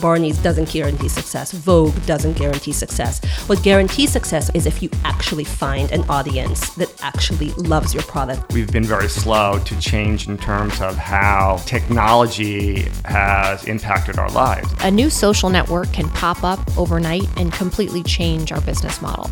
Barney's doesn't guarantee success. Vogue doesn't guarantee success. What guarantees success is if you actually find an audience that actually loves your product. We've been very slow to change in terms of how technology has impacted our lives. A new social network can pop up overnight and completely change our business model.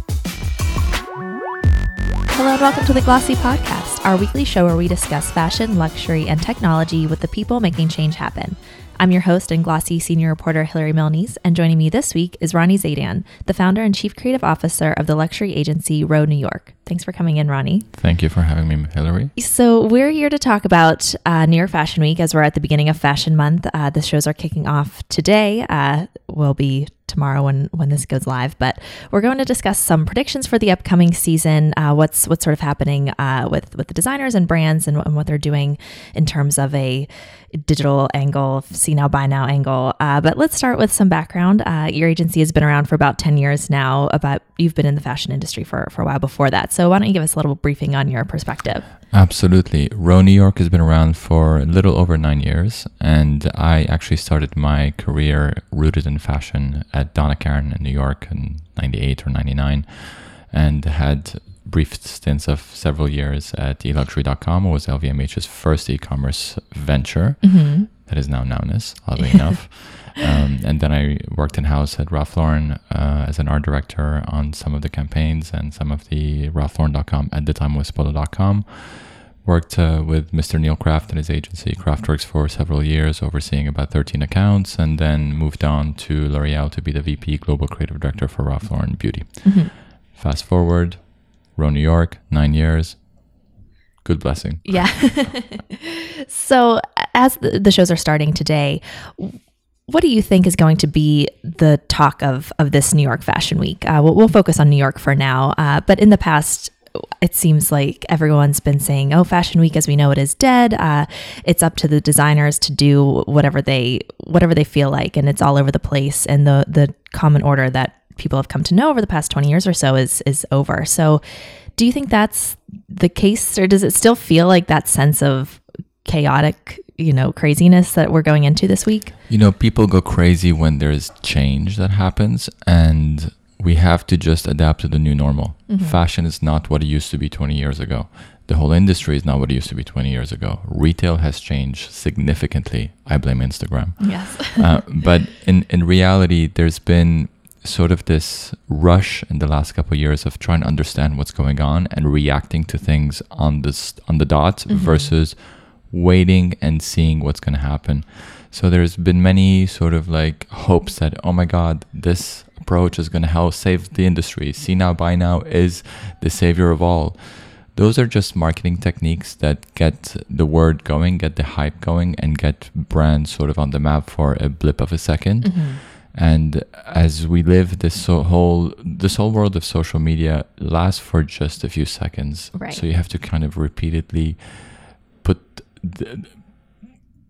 Hello and welcome to the Glossy Podcast, our weekly show where we discuss fashion, luxury, and technology with the people making change happen. I'm your host and Glossy senior reporter Hillary Milnes, and joining me this week is Rony Zeidan, the founder and chief creative officer of the luxury agency Row New York. Thanks for coming in, Rony. Thank you for having me, Hillary. So, we're here to talk about uh, New York Fashion Week as we're at the beginning of Fashion Month. Uh, the shows are kicking off today. Uh, will be tomorrow when when this goes live. But we're going to discuss some predictions for the upcoming season. Uh, what's what's sort of happening uh, with with the designers and brands and, and, what they're doing in terms of a digital angle, see now buy now angle. Uh, but let's start with some background. Uh, your agency has been around for about ten years now. About you've been in the fashion industry for for a while before that. So why don't you give us a little briefing on your perspective? Absolutely. Row New York has been around for a little over nine years, and I actually started my career rooted in fashion at Donna Karan in New York in 98 or 99, and had brief stints of several years at eluxury.com. It was LVMH's first e commerce venture mm-hmm. that is now Nowness, oddly enough. Um, and then I worked in house at Ralph Lauren uh, as an art director on some of the campaigns and some of the RalphLauren.com at the time was Polo.com. Worked uh, with Mr. Neil Kraft and his agency Kraftworks for several years, overseeing about 13 accounts, and then moved on to L'Oreal to be the VP Global Creative Director for Ralph Lauren Beauty. Mm-hmm. Fast forward, Row New York, nine years, good blessing. Yeah. so as the, the, shows are starting today, what do you think is going to be the talk of of this New York Fashion Week? Uh, we'll, we'll, focus on New York for now, uh, but in the past. It seems like everyone's been saying, "Oh, Fashion Week as we know it is dead." Uh, it's up to the designers to do whatever they whatever they feel like, and it's all over the place. And the the common order that people have come to know over the past twenty years or so is is over. So, do you think that's the case, or does it still feel like that sense of chaotic you know craziness that we're going into this week? You know people go crazy when there's change that happens and we have to just adapt to the new normal. Mm-hmm. fashion is not what it used to be 20 years ago. The whole industry is not what it used to be 20 years ago. Retail has changed significantly i blame instagram. Yes. Uh, but in in reality there's been sort of this rush in the last couple of years of trying to understand what's going on and reacting to things on this on the dot mm-hmm. versus waiting and seeing what's going to happen. So there's been many sort of like hopes that oh my god, this approach is going to help save the industry. See now, buy now is the savior of all. Those are just marketing techniques that get the word going, get the hype going, and get brands sort of on the map for a blip of a 2nd mm-hmm. And as we live this so whole this whole world of social media lasts for just a few seconds. Right. So you have to kind of repeatedly put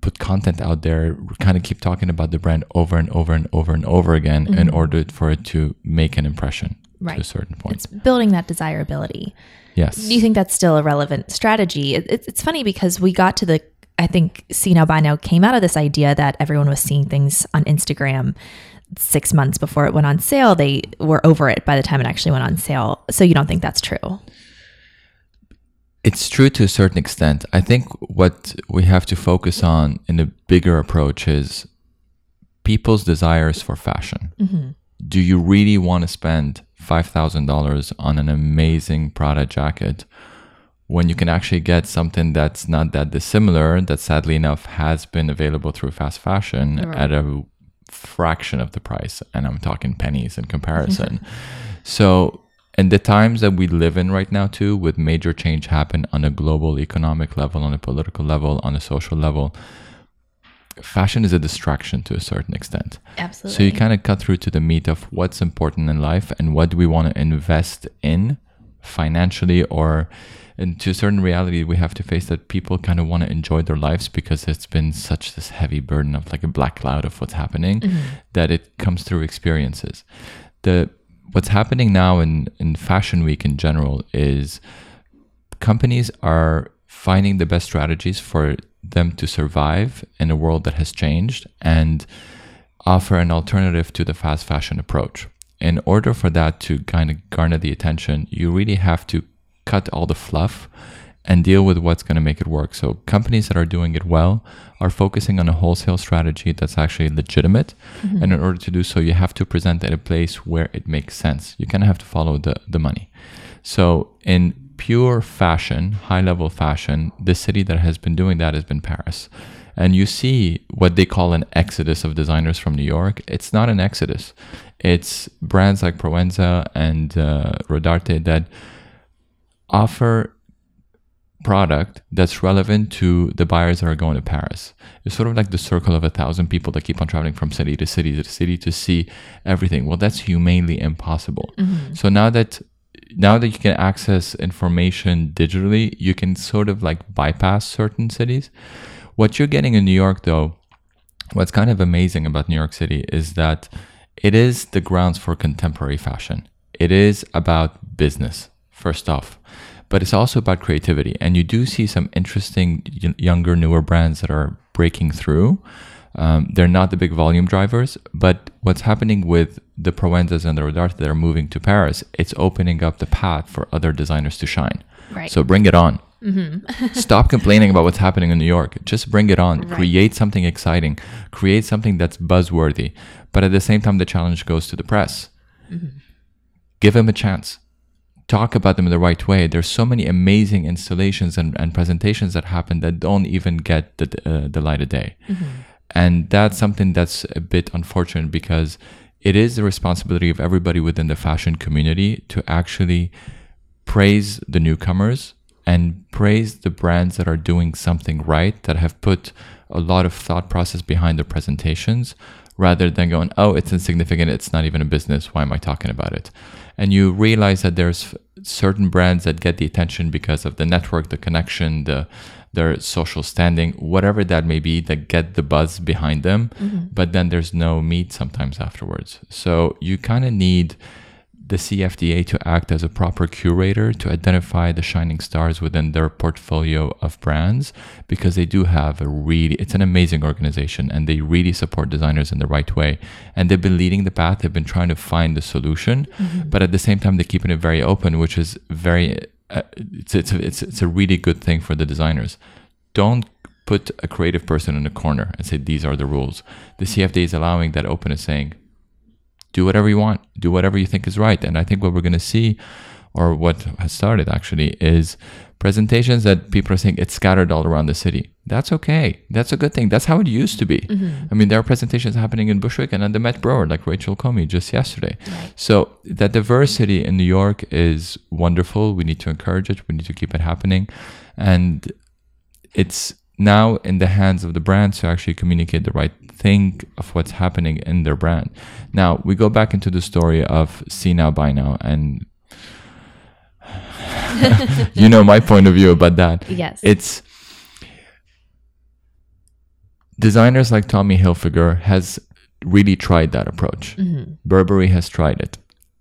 put content out there, kind of keep talking about the brand over and over and over and over again mm-hmm. in order for it to make an impression right. to a certain point. It's building that desirability. Yes. Do you think that's still a relevant strategy? It, it, it's funny because we got to the, I think See Now Buy Now came out of this idea that everyone was seeing things on Instagram six months before it went on sale. They were over it by the time it actually went on sale. So you don't think that's true? It's true to a certain extent. I think what we have to focus on in a bigger approach is people's desires for fashion. Mm-hmm. Do you really want to spend $5,000 on an amazing Prada jacket when you can actually get something that's not that dissimilar, that sadly enough has been available through fast fashion right. at a fraction of the price? And I'm talking pennies in comparison. so and the times that we live in right now too with major change happen on a global economic level on a political level on a social level fashion is a distraction to a certain extent. Absolutely so you kind of cut through to the meat of what's important in life and what do we want to invest in financially or into a certain reality we have to face that people kind of want to enjoy their lives because it's been such this heavy burden of like a black cloud of what's happening mm-hmm. that it comes through experiences. The what's happening now in, in fashion week in general is companies are finding the best strategies for them to survive in a world that has changed and offer an alternative to the fast fashion approach. In order for that to kind of garner the attention, you really have to cut all the fluff and deal with what's going to make it work. So companies that are doing it well are focusing on a wholesale strategy that's actually legitimate. Mm-hmm. And in order to do so, you have to present at a place where it makes sense. You kind of have to follow the, the money. So in pure fashion, high level fashion, the city that has been doing that has been Paris. And you see what they call an exodus of designers from New York. It's not an exodus. It's brands like Proenza and uh, Rodarte that offer product that's relevant to the buyers that are going to Paris. It's sort of like the circle of a thousand people that keep on traveling from city to city to city to see everything. Well, that's humanely impossible. Mm-hmm. So now that now that you can access information digitally, you can sort of like bypass certain cities. What you're getting in New York, though, what's kind of amazing about New York City is that it is the grounds for contemporary fashion. It is about business, first off, but it's also about creativity. And you do see some interesting, younger, newer brands that are breaking through. Um, they're not the big volume drivers, but what's happening with the Proenzas and the Rodarte that are moving to Paris, it's opening up the path for other designers to shine. Right. So bring it on. Mm-hmm. Stop complaining about what's happening in New York. Just bring it on. Right. Create something exciting. Create something that's buzzworthy. But at the same time, the challenge goes to the press. Mm-hmm. Give them a chance. Talk about them in the right way. There's so many amazing installations and, and presentations that happen that don't even get the, uh, the light of day. Mm-hmm. And that's something that's a bit unfortunate because it is the responsibility of everybody within the fashion community to actually praise the newcomers and praise the brands that are doing something right, that have put a lot of thought process behind their presentations, rather than going, oh, it's insignificant, it's not even a business, why am I talking about it? And you realize that there's certain brands that get the attention because of the network, the connection, the their social standing, whatever that may be, that get the buzz behind them. Mm-hmm. But then there's no meat sometimes afterwards. So you kind of need the CFDA to act as a proper curator to identify the shining stars within their portfolio of brands because they do have a really it's an amazing organization and they really support designers in the right way and they've been leading the path they've been trying to find the solution mm-hmm. but at the same time they're keeping it very open which is very uh, it's, it's, a, it's, it's a really good thing for the designers. Don't put a creative person in a corner and say, these are the rules. The CFD is allowing that openness, saying, do whatever you want, do whatever you think is right. And I think what we're going to see, or what has started actually, is presentations that people are saying it's scattered all around the city. That's okay. That's a good thing. That's how it used to be. Mm-hmm. I mean, there are presentations happening in Bushwick and at the Met Breuer, like Rachel Comey just yesterday. So that diversity in New York is wonderful. We need to encourage it. We need to keep it happening. And it's now in the hands of the brands to actually communicate the right thing of what's happening in their brand. Now we go back into the story of see now buy now and you know my point of view about that. Yes. It's designers like Tommy Hilfiger has really tried that approach. Mm-hmm. Burberry has tried it.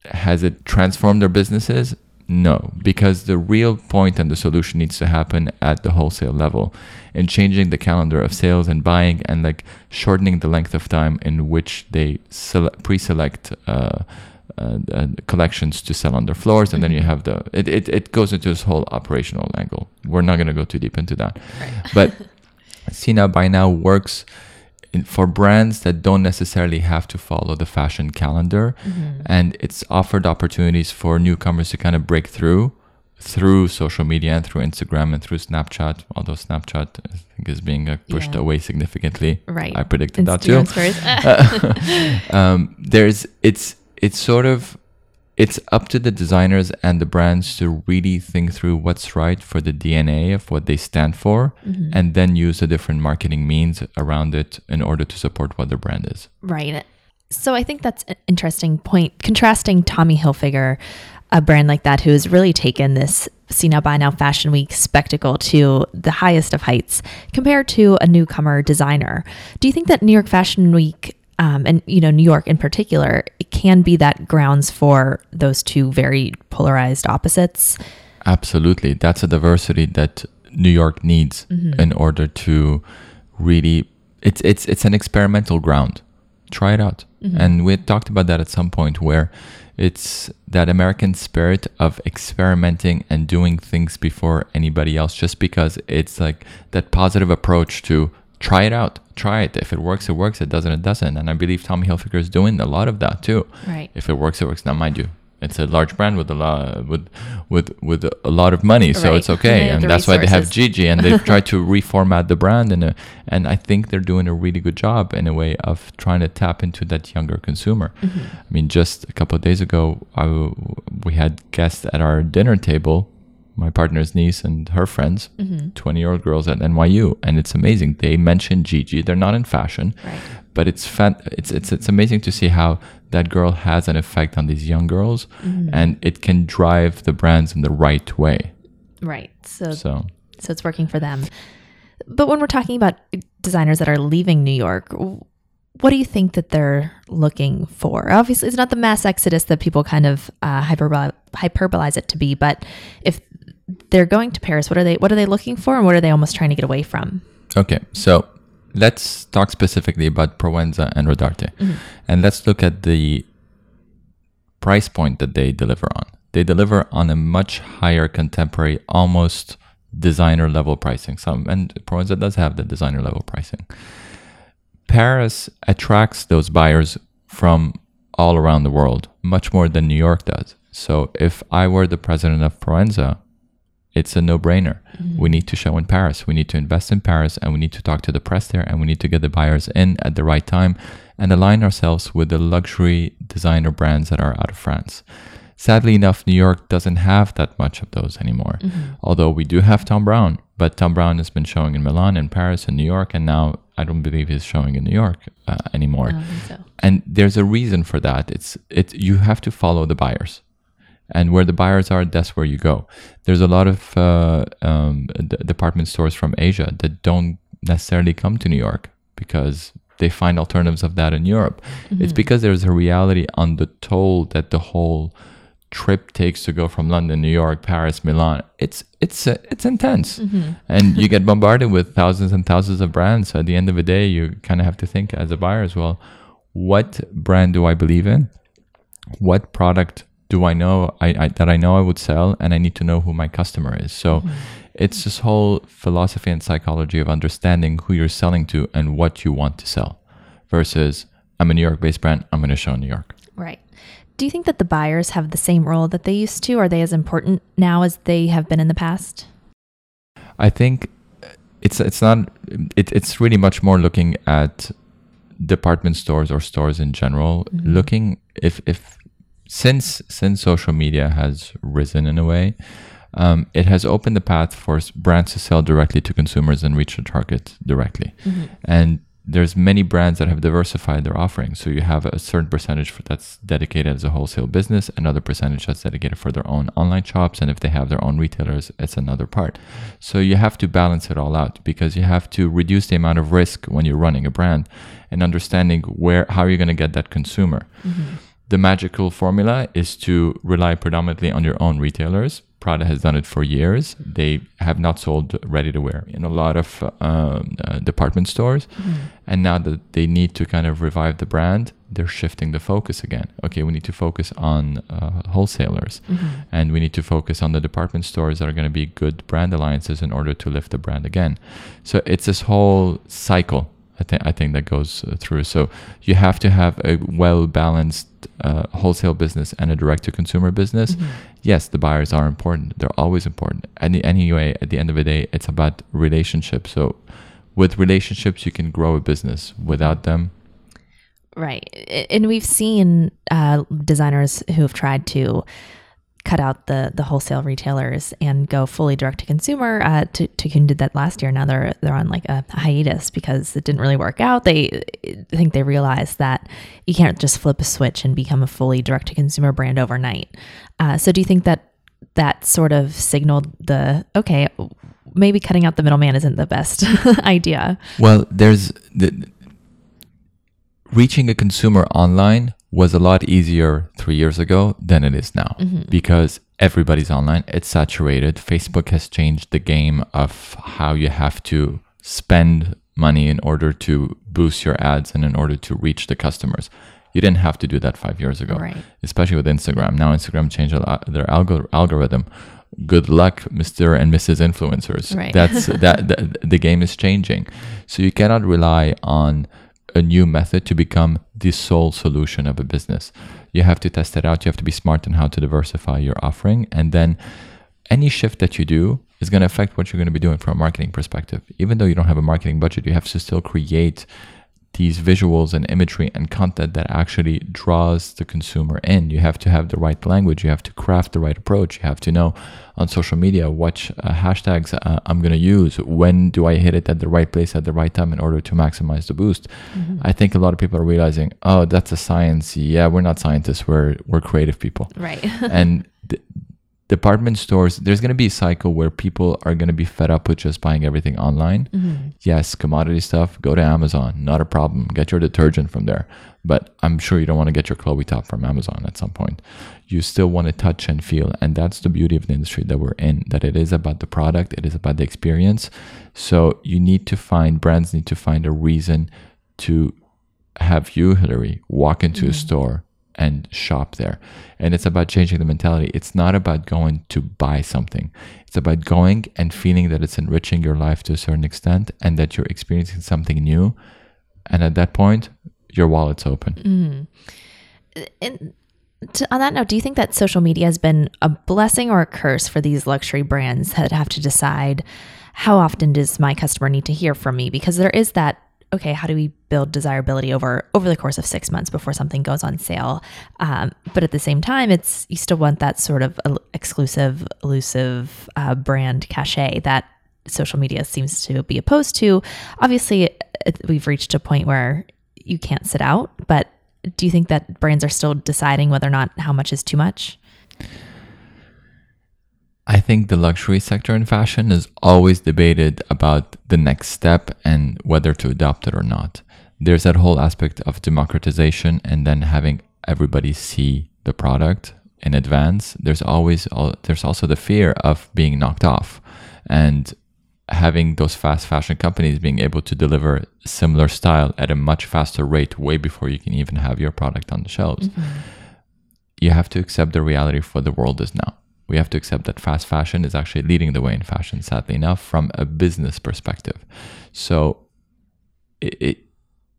Has it transformed their businesses? No, because the real point and the solution needs to happen at the wholesale level in changing the calendar of sales and buying and like shortening the length of time in which they sele- pre-select uh, uh, uh, collections to sell on their floors, and then you mm-hmm. have the it, it, it goes into this whole operational angle. We're not going to go too deep into that, right. but see by now works in, for brands that don't necessarily have to follow the fashion calendar, mm-hmm. and it's offered opportunities for newcomers to kind of break through through social media and through Instagram and through Snapchat, although Snapchat I think is being uh, pushed yeah. away significantly. Right. I predicted Instagram that too. um, there's it's it's sort of it's up to the designers and the brands to really think through what's right for the DNA of what they stand for mm-hmm. and then use the different marketing means around it in order to support what their brand is. Right. So I think that's an interesting point. Contrasting Tommy Hilfiger, a brand like that who has really taken this see now buy now fashion week spectacle to the highest of heights compared to a newcomer designer. Do you think that New York Fashion Week um, and you know New York in particular, can be that grounds for those two very polarized opposites. Absolutely, that's a diversity that New York needs mm-hmm. in order to really it's it's it's an experimental ground. Try it out. Mm-hmm. And we talked about that at some point where it's that American spirit of experimenting and doing things before anybody else just because it's like that positive approach to try it out. Try it. If it works, it works. It doesn't, it doesn't. And I believe Tommy Hilfiger is doing a lot of that too. Right. If it works, it works. Now, mind you, it's a large brand with a lot with with with a lot of money, so Right. it's okay, and the that's why they have. Gigi, and they've tried to reformat the brand, and and I think they're doing a really good job in a way of trying to tap into that younger consumer. Mm-hmm. I mean, just a couple of days ago, I we had guests at our dinner table, my partner's niece and her friends, Mm-hmm. 20 year old girls at NYU, and it's amazing. They mentioned Gigi. They're not in fashion, Right. but it's fan- it's it's it's amazing to see how that girl has an effect on these young girls, Mm-hmm. and it can drive the brands in the right way. Right. So So so it's working for them. But when we're talking about designers that are leaving New York, what do you think that they're looking for? Obviously, it's not the mass exodus that people kind of uh, hyperbol- hyperbolize it to be. But if they're going to Paris, what are they? What are they looking for, and what are they almost trying to get away from? Okay, so let's talk specifically about Proenza and Rodarte. Mm-hmm. And let's look at the price point that they deliver on. They deliver on a much higher contemporary, almost designer level pricing. Some and Proenza does have the designer level pricing. Paris attracts those buyers from all around the world, much more than New York does. So if I were the president of Proenza, it's a no-brainer. We need to show in Paris. We need to invest in Paris, and we need to talk to the press there, and we need to get the buyers in at the right time, and align ourselves with the luxury designer brands that are out of France. Sadly enough, New York doesn't have that much of those anymore. Although we do have Thom Browne, but Thom Browne has been showing in Milan and Paris and New York, and now I don't believe he's showing in New York uh, anymore. And there's a reason for that. It's it you have to follow the buyers and where the buyers are, that's where you go. There's a lot of uh, um, d- department stores from Asia that don't necessarily come to New York because they find alternatives of that in Europe. It's because there's a reality on the toll that the whole trip takes to go from London, New York, Paris, Milan. It's it's uh, it's intense, and you get bombarded with thousands and thousands of brands. So at the end of the day, you kind of have to think as a buyer as well. What brand do I believe in? what product do I know I, I that I know I would sell and I need to know who my customer is. So mm-hmm. it's this whole philosophy and psychology of understanding who you're selling to and what you want to sell versus I'm a New York based brand, I'm going to show in New York. Right. Do you think that the buyers have the same role that they used to? Are they as important now as they have been in the past? I think it's it's not it, it's really much more looking at department stores or stores in general mm-hmm. looking if if since since social media has risen in a way um, it has opened the path for brands to sell directly to consumers and reach their target directly. And there's many brands that have diversified their offerings. So you have a certain percentage for that's dedicated as a wholesale business another percentage that's dedicated for their own online shops and if they have their own retailers it's another part. So you have to balance it all out because you have to reduce the amount of risk when you're running a brand and understanding where how you're going to get that consumer the magical formula is to rely predominantly on your own retailers. Prada has done it for years. They have not sold ready to wear in a lot of um, uh, department stores. And now that they need to kind of revive the brand, they're shifting the focus again. Okay, we need to focus on uh, wholesalers and we need to focus on the department stores that are going to be good brand alliances in order to lift the brand again. So it's this whole cycle I think I think that goes uh, through. So you have to have a well balanced uh, wholesale business and a direct to consumer business. Yes, the buyers are important. They're always important. And anyway, at the end of the day, it's about relationships. So with relationships, you can grow a business. Without them, Right. And we've seen uh, designers who have tried to cut out the the wholesale retailers and go fully direct to consumer. Uh, Thakoon did that last year. Now they're they're on like a hiatus because it didn't really work out. They I think they realized that you can't just flip a switch and become a fully direct to consumer brand overnight. Uh, so do you think that that sort of signaled the okay, maybe cutting out the middleman isn't the best idea? Well, there's the reaching a consumer online was a lot easier three years ago than it is now mm-hmm. because everybody's online. It's saturated. Facebook has changed the game of how you have to spend money in order to boost your ads and in order to reach the customers. You didn't have to do that five years ago, Right. especially with Instagram. Now Instagram changed their algor- algorithm. Good luck, Mr. and Mrs. Influencers. Right. That's that, that. The game is changing, so you cannot rely on a new method to become the sole solution of a business. You have to test it out. You have to be smart on how to diversify your offering, and then any shift that you do is going to affect what you're going to be doing from a marketing perspective. Even though you don't have a marketing budget, you have to still create these visuals and imagery and content that actually draws the consumer in. You have to have the right language. You have to craft the right approach. You have to know on social media what uh, hashtags uh, I'm going to use. When do I hit it at the right place at the right time in order to maximize the boost? I think a lot of people are realizing, oh, that's a science. Yeah, we're not scientists. We're we're creative people Right. and d- department stores there's going to be a cycle where people are going to be fed up with just buying everything online. Mm-hmm. Yes commodity stuff go to amazon not a problem. Get your detergent from there. But i'm sure you don't want to get your chloe top from amazon at some point. You still want to touch and feel and that's the beauty of the industry that we're in that it is about the product it is about the experience. So you need to find brands need to find a reason to have you, Hillary, walk into a mm-hmm. store and shop there. And it's about changing the mentality. It's not about going to buy something. It's about going and feeling that it's enriching your life to a certain extent and that you're experiencing something new. And at that point, your wallet's open. Mm-hmm. And to, on that note, do you think that social media has been a blessing or a curse for these luxury brands that have to decide how often does my customer need to hear from me? Because there is that. Okay, how do we build desirability over over the course of six months before something goes on sale? Um, but at the same time, it's you still want that sort of exclusive, elusive uh, brand cachet that social media seems to be opposed to. Obviously, it, we've reached a point where you can't sit out, but do you think that brands are still deciding whether or not how much is too much? I think the luxury sector in fashion is always debated about the next step and whether to adopt it or not. There's that whole aspect of democratization and then having everybody see the product in advance. There's always there's also the fear of being knocked off and having those fast fashion companies being able to deliver similar style at a much faster rate way before you can even have your product on the shelves mm-hmm. you have to accept the reality for the world is now. We have to accept that fast fashion is actually leading the way in fashion, sadly enough, from a business perspective. So it, it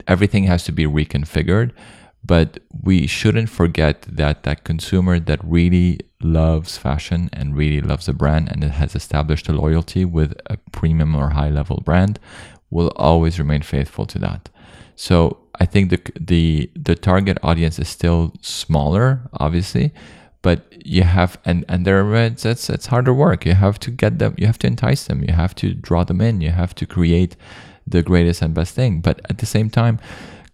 everything has to be reconfigured, but we shouldn't forget that that consumer that really loves fashion and really loves a brand and it has established a loyalty with a premium or high level brand will always remain faithful to that. So I think the the the target audience is still smaller, obviously, but you have and and there it's it's, it's harder work. You have to get them, you have to entice them, you have to draw them in, you have to create the greatest and best thing. But at the same time,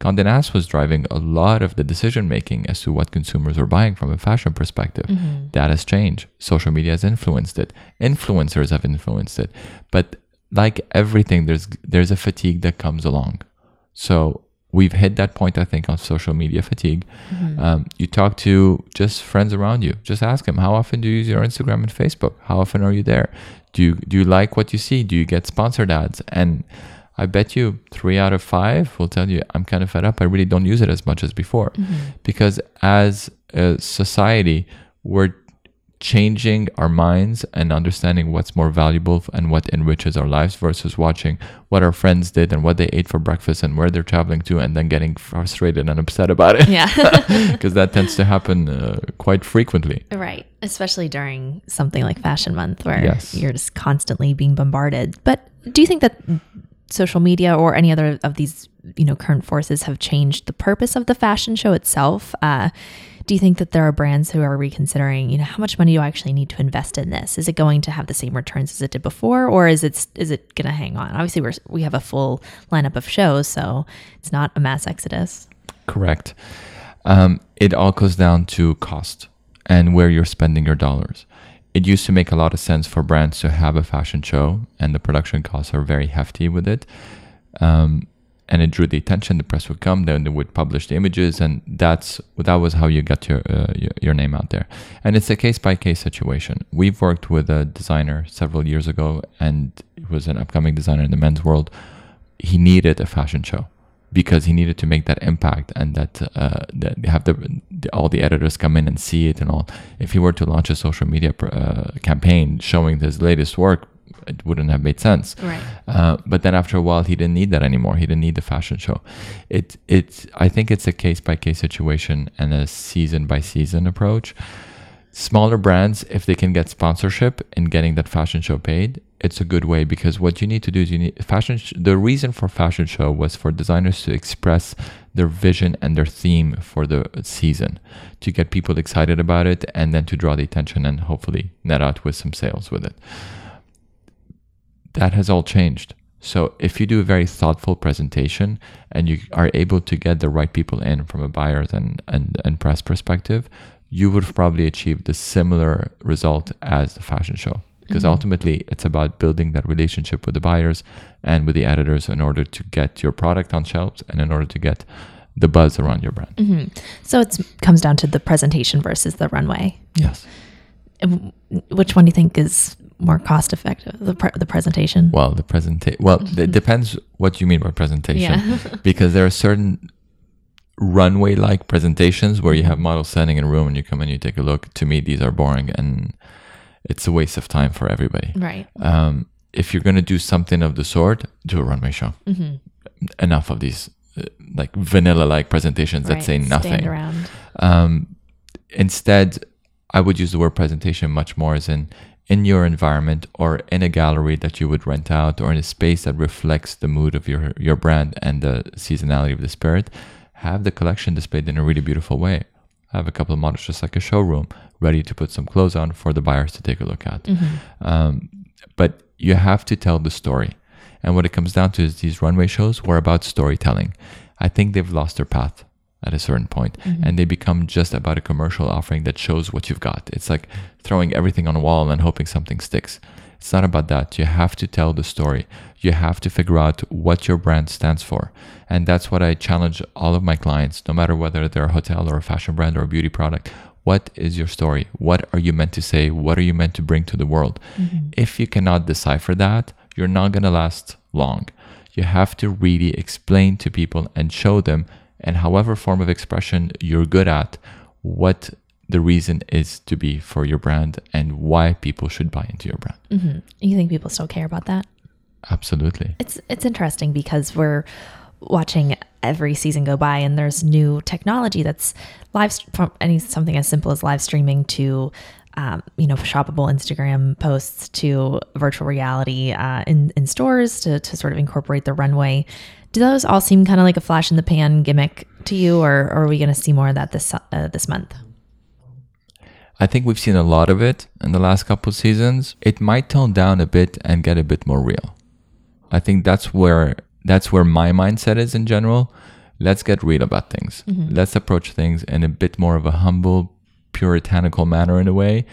Condé Nast was driving a lot of the decision making as to what consumers are buying from a fashion perspective. Mm-hmm. That has changed. Social media has influenced it. Influencers have influenced it. But like everything, there's there's a fatigue that comes along. So we've hit that point, I think, on social media fatigue. Um, you talk to just friends around you. Just ask them, how often do you use your Instagram and Facebook? How often are you there? Do you do you like what you see? Do you get sponsored ads? And I bet you three out of five will tell you, I'm kind of fed up. I really don't use it as much as before. Because as a society, we're changing our minds and understanding what's more valuable and what enriches our lives versus watching what our friends did and what they ate for breakfast and where they're traveling to and then getting frustrated and upset about it Yeah. because that tends to happen uh, quite frequently right. Especially during something like Fashion Month where Yes. you're just constantly being bombarded. But do you think that social media or any other of these, you know, current forces have changed the purpose of the fashion show itself? Uh, do you think that there are brands who are reconsidering, you know, how much money do I actually need to invest in this? Is it going to have the same returns as it did before, or is it is it going to hang on? Obviously, we're we have a full lineup of shows, so it's not a mass exodus. Correct. Um, it all goes down to cost and where you're spending your dollars. It used to make a lot of sense for brands to have a fashion show, and the production costs are very hefty with it. Um, and it drew the attention. The press would come, then they would publish the images, and that's that was how you got your uh, your, name out there. And it's a case by case situation. We've worked with a designer several years ago, and it was an upcoming designer in the men's world. He needed a fashion show because he needed to make that impact and that uh, that have the, the, all the editors come in and see it and all. If he were to launch a social media uh, campaign showing his latest work, it wouldn't have made sense. Right. Uh, but then after a while, he didn't need that anymore. He didn't need the fashion show. It it I think it's a case by case situation and a season by season approach. Smaller brands, if they can get sponsorship and getting that fashion show paid, it's a good way because what you need to do is you need fashion. Sh- the reason for fashion show was for designers to express their vision and their theme for the season, to get people excited about it, and then to draw the attention and hopefully net out with some sales with it that has all changed. So if you do a very thoughtful presentation and you are able to get the right people in from a buyer's and, and, and press perspective, you would have probably achieved the similar result as the fashion show. Because mm-hmm. ultimately it's about building that relationship with the buyers and with the editors in order to get your product on shelves and in order to get the buzz around your brand. Mm-hmm. So it comes down to the presentation versus the runway. Yes. Which one do you think is more cost effective the pre- the presentation? Well the presentation well it depends what you mean by presentation. Yeah. because there are certain runway like presentations where you have models standing in a room and you come and you take a look. To me these are boring and it's a waste of time for everybody. Right. Um, if you're going to do something of the sort do a runway show. Mm-hmm. enough of these uh, like vanilla like presentations right. that say nothing. um, instead i would use the word presentation much more as in in your environment or in a gallery that you would rent out or in a space that reflects the mood of your, your brand and the seasonality of the spirit, have the collection displayed in a really beautiful way. Have a couple of models just like a showroom ready to put some clothes on for the buyers to take a look at. Mm-hmm. Um, but you have to tell the story. And what it comes down to is these runway shows were about storytelling. I think they've lost their path at a certain point, mm-hmm. and they become just about a commercial offering that shows what you've got. It's like throwing everything on a wall and hoping something sticks. It's not about that. You have to tell the story. You have to figure out what your brand stands for. And that's what I challenge all of my clients, no matter whether they're a hotel or a fashion brand or a beauty product. What is your story? What are you meant to say? What are you meant to bring to the world? Mm-hmm. If you cannot decipher that, you're not going to last long. You have to really explain to people and show them and however form of expression you're good at, what the reason is to be for your brand and why people should buy into your brand. Mm-hmm. You think people still care about that? Absolutely. It's it's interesting because we're watching every season go by and there's new technology that's live from any something as simple as live streaming to um, you know shoppable Instagram posts to virtual reality uh, in in stores to to sort of incorporate the runway do those all seem kind of like a flash in the pan gimmick to you, or, or are we going to see more of that this uh, this month? I think we've seen a lot of it in the last couple of seasons. It might tone down a bit and get a bit more real. I think that's where that's where my mindset is in general. Let's get real about things. Mm-hmm. Let's approach things in a bit more of a humble, puritanical manner in a way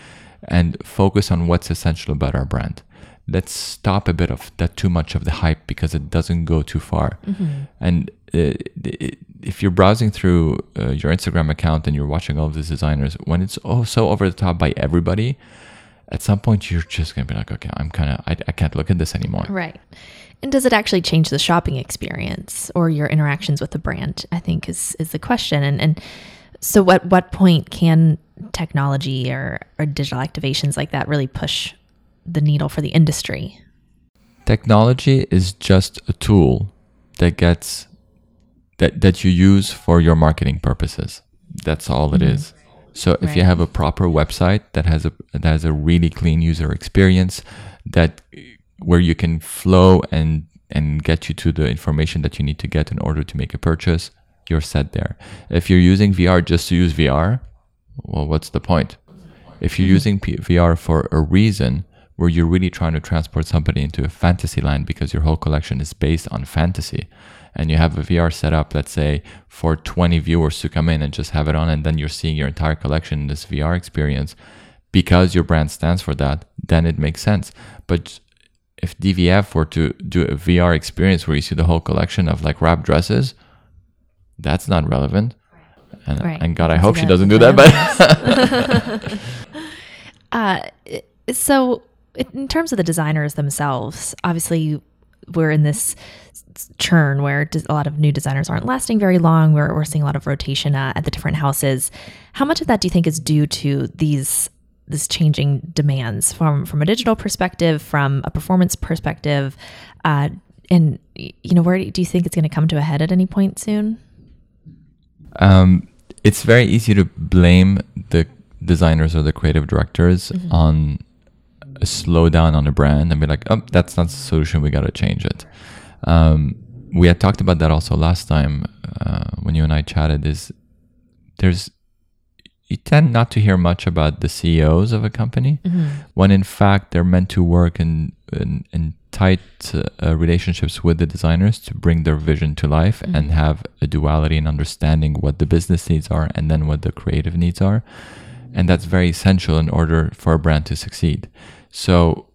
and focus on what's essential about our brand let's stop a bit of that too much of the hype because it doesn't go too far. Mm-hmm. And uh, if you're browsing through uh, your Instagram account and you're watching all of these designers, when it's oh so over the top by everybody, at some point you're just gonna be like, okay, I'm kind of I, I can't look at this anymore. Right. And does it actually change the shopping experience or your interactions with the brand? I think is is the question. And and so what what point can technology or, or digital activations like that really push the needle for the industry? Technology is just a tool that gets that that you use for your marketing purposes. That's all it mm-hmm. is. So if right. you have a proper website that has a that has a really clean user experience that where you can flow and and get you to the information that you need to get in order to make a purchase, you're set there. If you're using VR just to use VR, well, what's the point? If you're mm-hmm. using P- VR for a reason, where you're really trying to transport somebody into a fantasy land because your whole collection is based on fantasy and you have a VR setup, let's say for 20 viewers to come in and just have it on, and then you're seeing your entire collection in this VR experience because your brand stands for that, then it makes sense. But if DVF were to do a VR experience where you see the whole collection of like wrap dresses, that's not relevant. And, Right. and God, I I hope she doesn't do that. But Uh, so, in terms of the designers themselves, obviously, we're in this churn where a lot of new designers aren't lasting very long. We're, we're seeing a lot of rotation uh, at the different houses. How much of that do you think is due to these this changing demands from from a digital perspective, from a performance perspective, uh, and you know, where do you think it's going to come to a head at any point soon? um, it's very easy to blame the designers or the creative directors on a slowdown on a brand and be like, oh, that's not the solution. We got to change it. Um, we had talked about that also last time uh, when you and I chatted. Is there's you tend not to hear much about the CEOs of a company when in fact they're meant to work in in, in tight uh, relationships with the designers to bring their vision to life and have a duality in understanding what the business needs are and then what the creative needs are and that's very essential in order for a brand to succeed so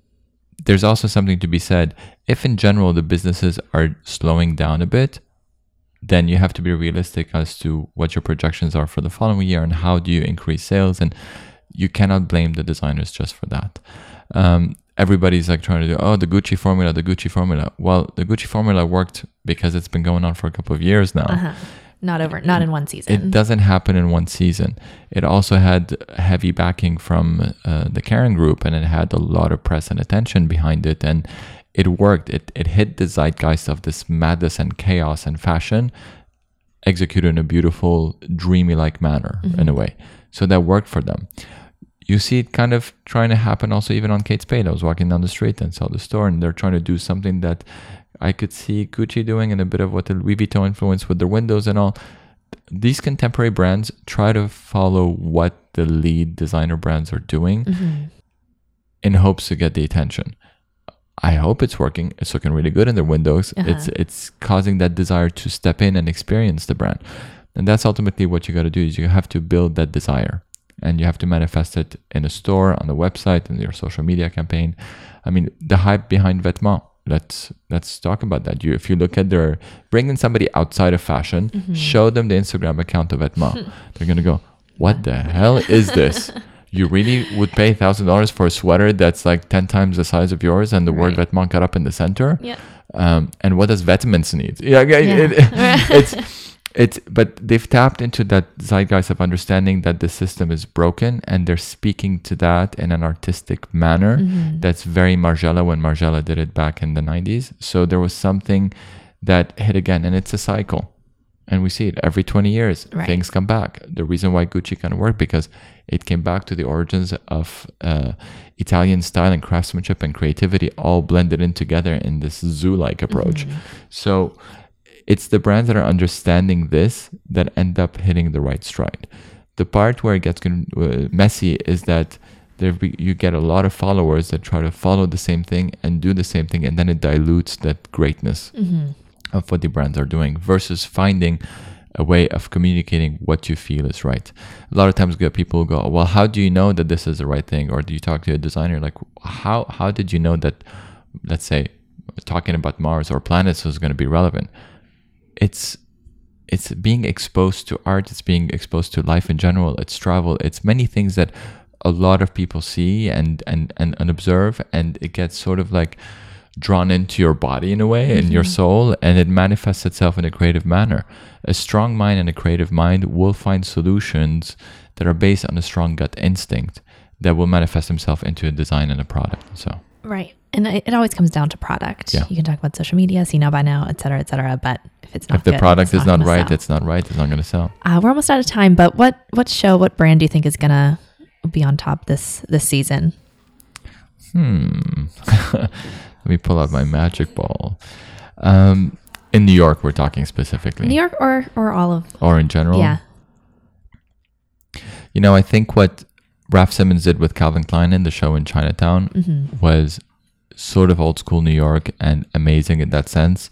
there's also something to be said. If in general the businesses are slowing down a bit then you have to be realistic as to what your projections are for the following year and how do you increase sales and you cannot blame the designers just for that. Um, everybody's like trying to do oh the gucci formula the gucci formula. Well the gucci formula worked because it's been going on for a couple of years now. Uh-huh. Not over, not in one season. it doesn't happen in one season. It also had heavy backing from uh, the Kering Group, and it had a lot of press and attention behind it, and it worked. It it hit the zeitgeist of this madness and chaos and fashion, executed in a beautiful, dreamy-like manner in a way. So that worked for them. You see it kind of trying to happen also even on Kate Spade. I was walking down the street and saw the store, and they're trying to do something that I could see Gucci doing and a bit of what the Louis Vuitton influence with their windows and all. These contemporary brands try to follow what the lead designer brands are doing mm-hmm. in hopes to get the attention. I hope it's working. It's looking really good in their windows. Uh-huh. It's it's causing that desire to step in and experience the brand. And that's ultimately what you got to do is you have to build that desire and you have to manifest it in a store, on the website, in your social media campaign. I mean, the hype behind Vetements. Let's let's talk about that. You, if you look at their bringing somebody outside of fashion, show them the Instagram account of Vetements. They're gonna go, "What the hell is this? You really would pay thousand dollars for a sweater that's like ten times the size of yours, and the word Right. Vetements got up in the center? Yeah. Um, and what does vitamins need? Yeah, Yeah. it- it's it's but they've tapped into that zeitgeist of understanding that the system is broken and they're speaking to that in an artistic manner Mm-hmm. that's very Margiela when Margiela did it back in the 90s. So there was something that hit again and it's a cycle. And we see it every 20 years, Right. things come back. The reason why Gucci can work because it came back to the origins of uh, Italian style and craftsmanship and creativity all blended in together in this zoo-like approach. So it's the brands that are understanding this that end up hitting the right stride. The part where it gets uh, messy is that there be, you get a lot of followers that try to follow the same thing and do the same thing, and then it dilutes that greatness of what the brands are doing versus finding a way of communicating what you feel is right. A lot of times, people go, "Well, how do you know that this is the right thing?" Or do you talk to a designer like, "How how did you know that?" Let's say, talking about Mars or planets was going to be relevant it's it's being exposed to art it's being exposed to life in general it's travel it's many things that a lot of people see and and and, and observe and it gets sort of like drawn into your body in a way and your mm-hmm. soul and it manifests itself in a creative manner. A strong mind and a creative mind will find solutions that are based on a strong gut instinct that will manifest themselves into a design and a product so. Right. And it, always comes down to product. Yeah. You can talk about social media, see now by now, et cetera, et cetera. But if it's not if the good, product is not gonna right sell. it's not right it's not going to sell uh, we're almost out of time. But what what show, what brand do you think is gonna be on top this this season? Hmm. Let me pull out my magic ball. Um, in New York, we're talking specifically, New York or or all of or in general. yeah. You know, I think what Raf Simons did with Calvin Klein in the show in Chinatown Mm-hmm. was sort of old school New York and amazing in that sense.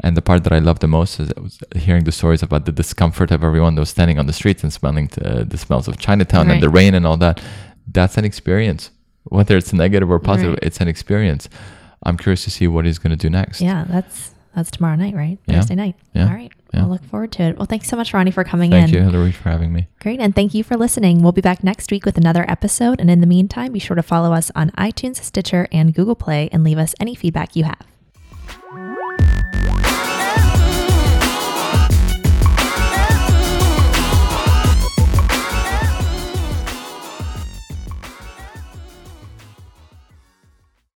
And the part that I loved the most is was hearing the stories about the discomfort of everyone that was standing on the streets and smelling the, uh, the smells of Chinatown and the rain and all that. That's an experience, whether it's negative or positive. Right. It's an experience. I'm curious to see what he's going to do next. Yeah, that's that's tomorrow night, right? Yeah. Thursday night. Yeah. All right. Yeah. I'll look forward to it. Well, thanks so much, Rony, for coming Thank in. Thank you, Hillary, for having me. Great. And thank you for listening. We'll be back next week with another episode. And in the meantime, be sure to follow us on iTunes, Stitcher, and Google Play and leave us any feedback you have.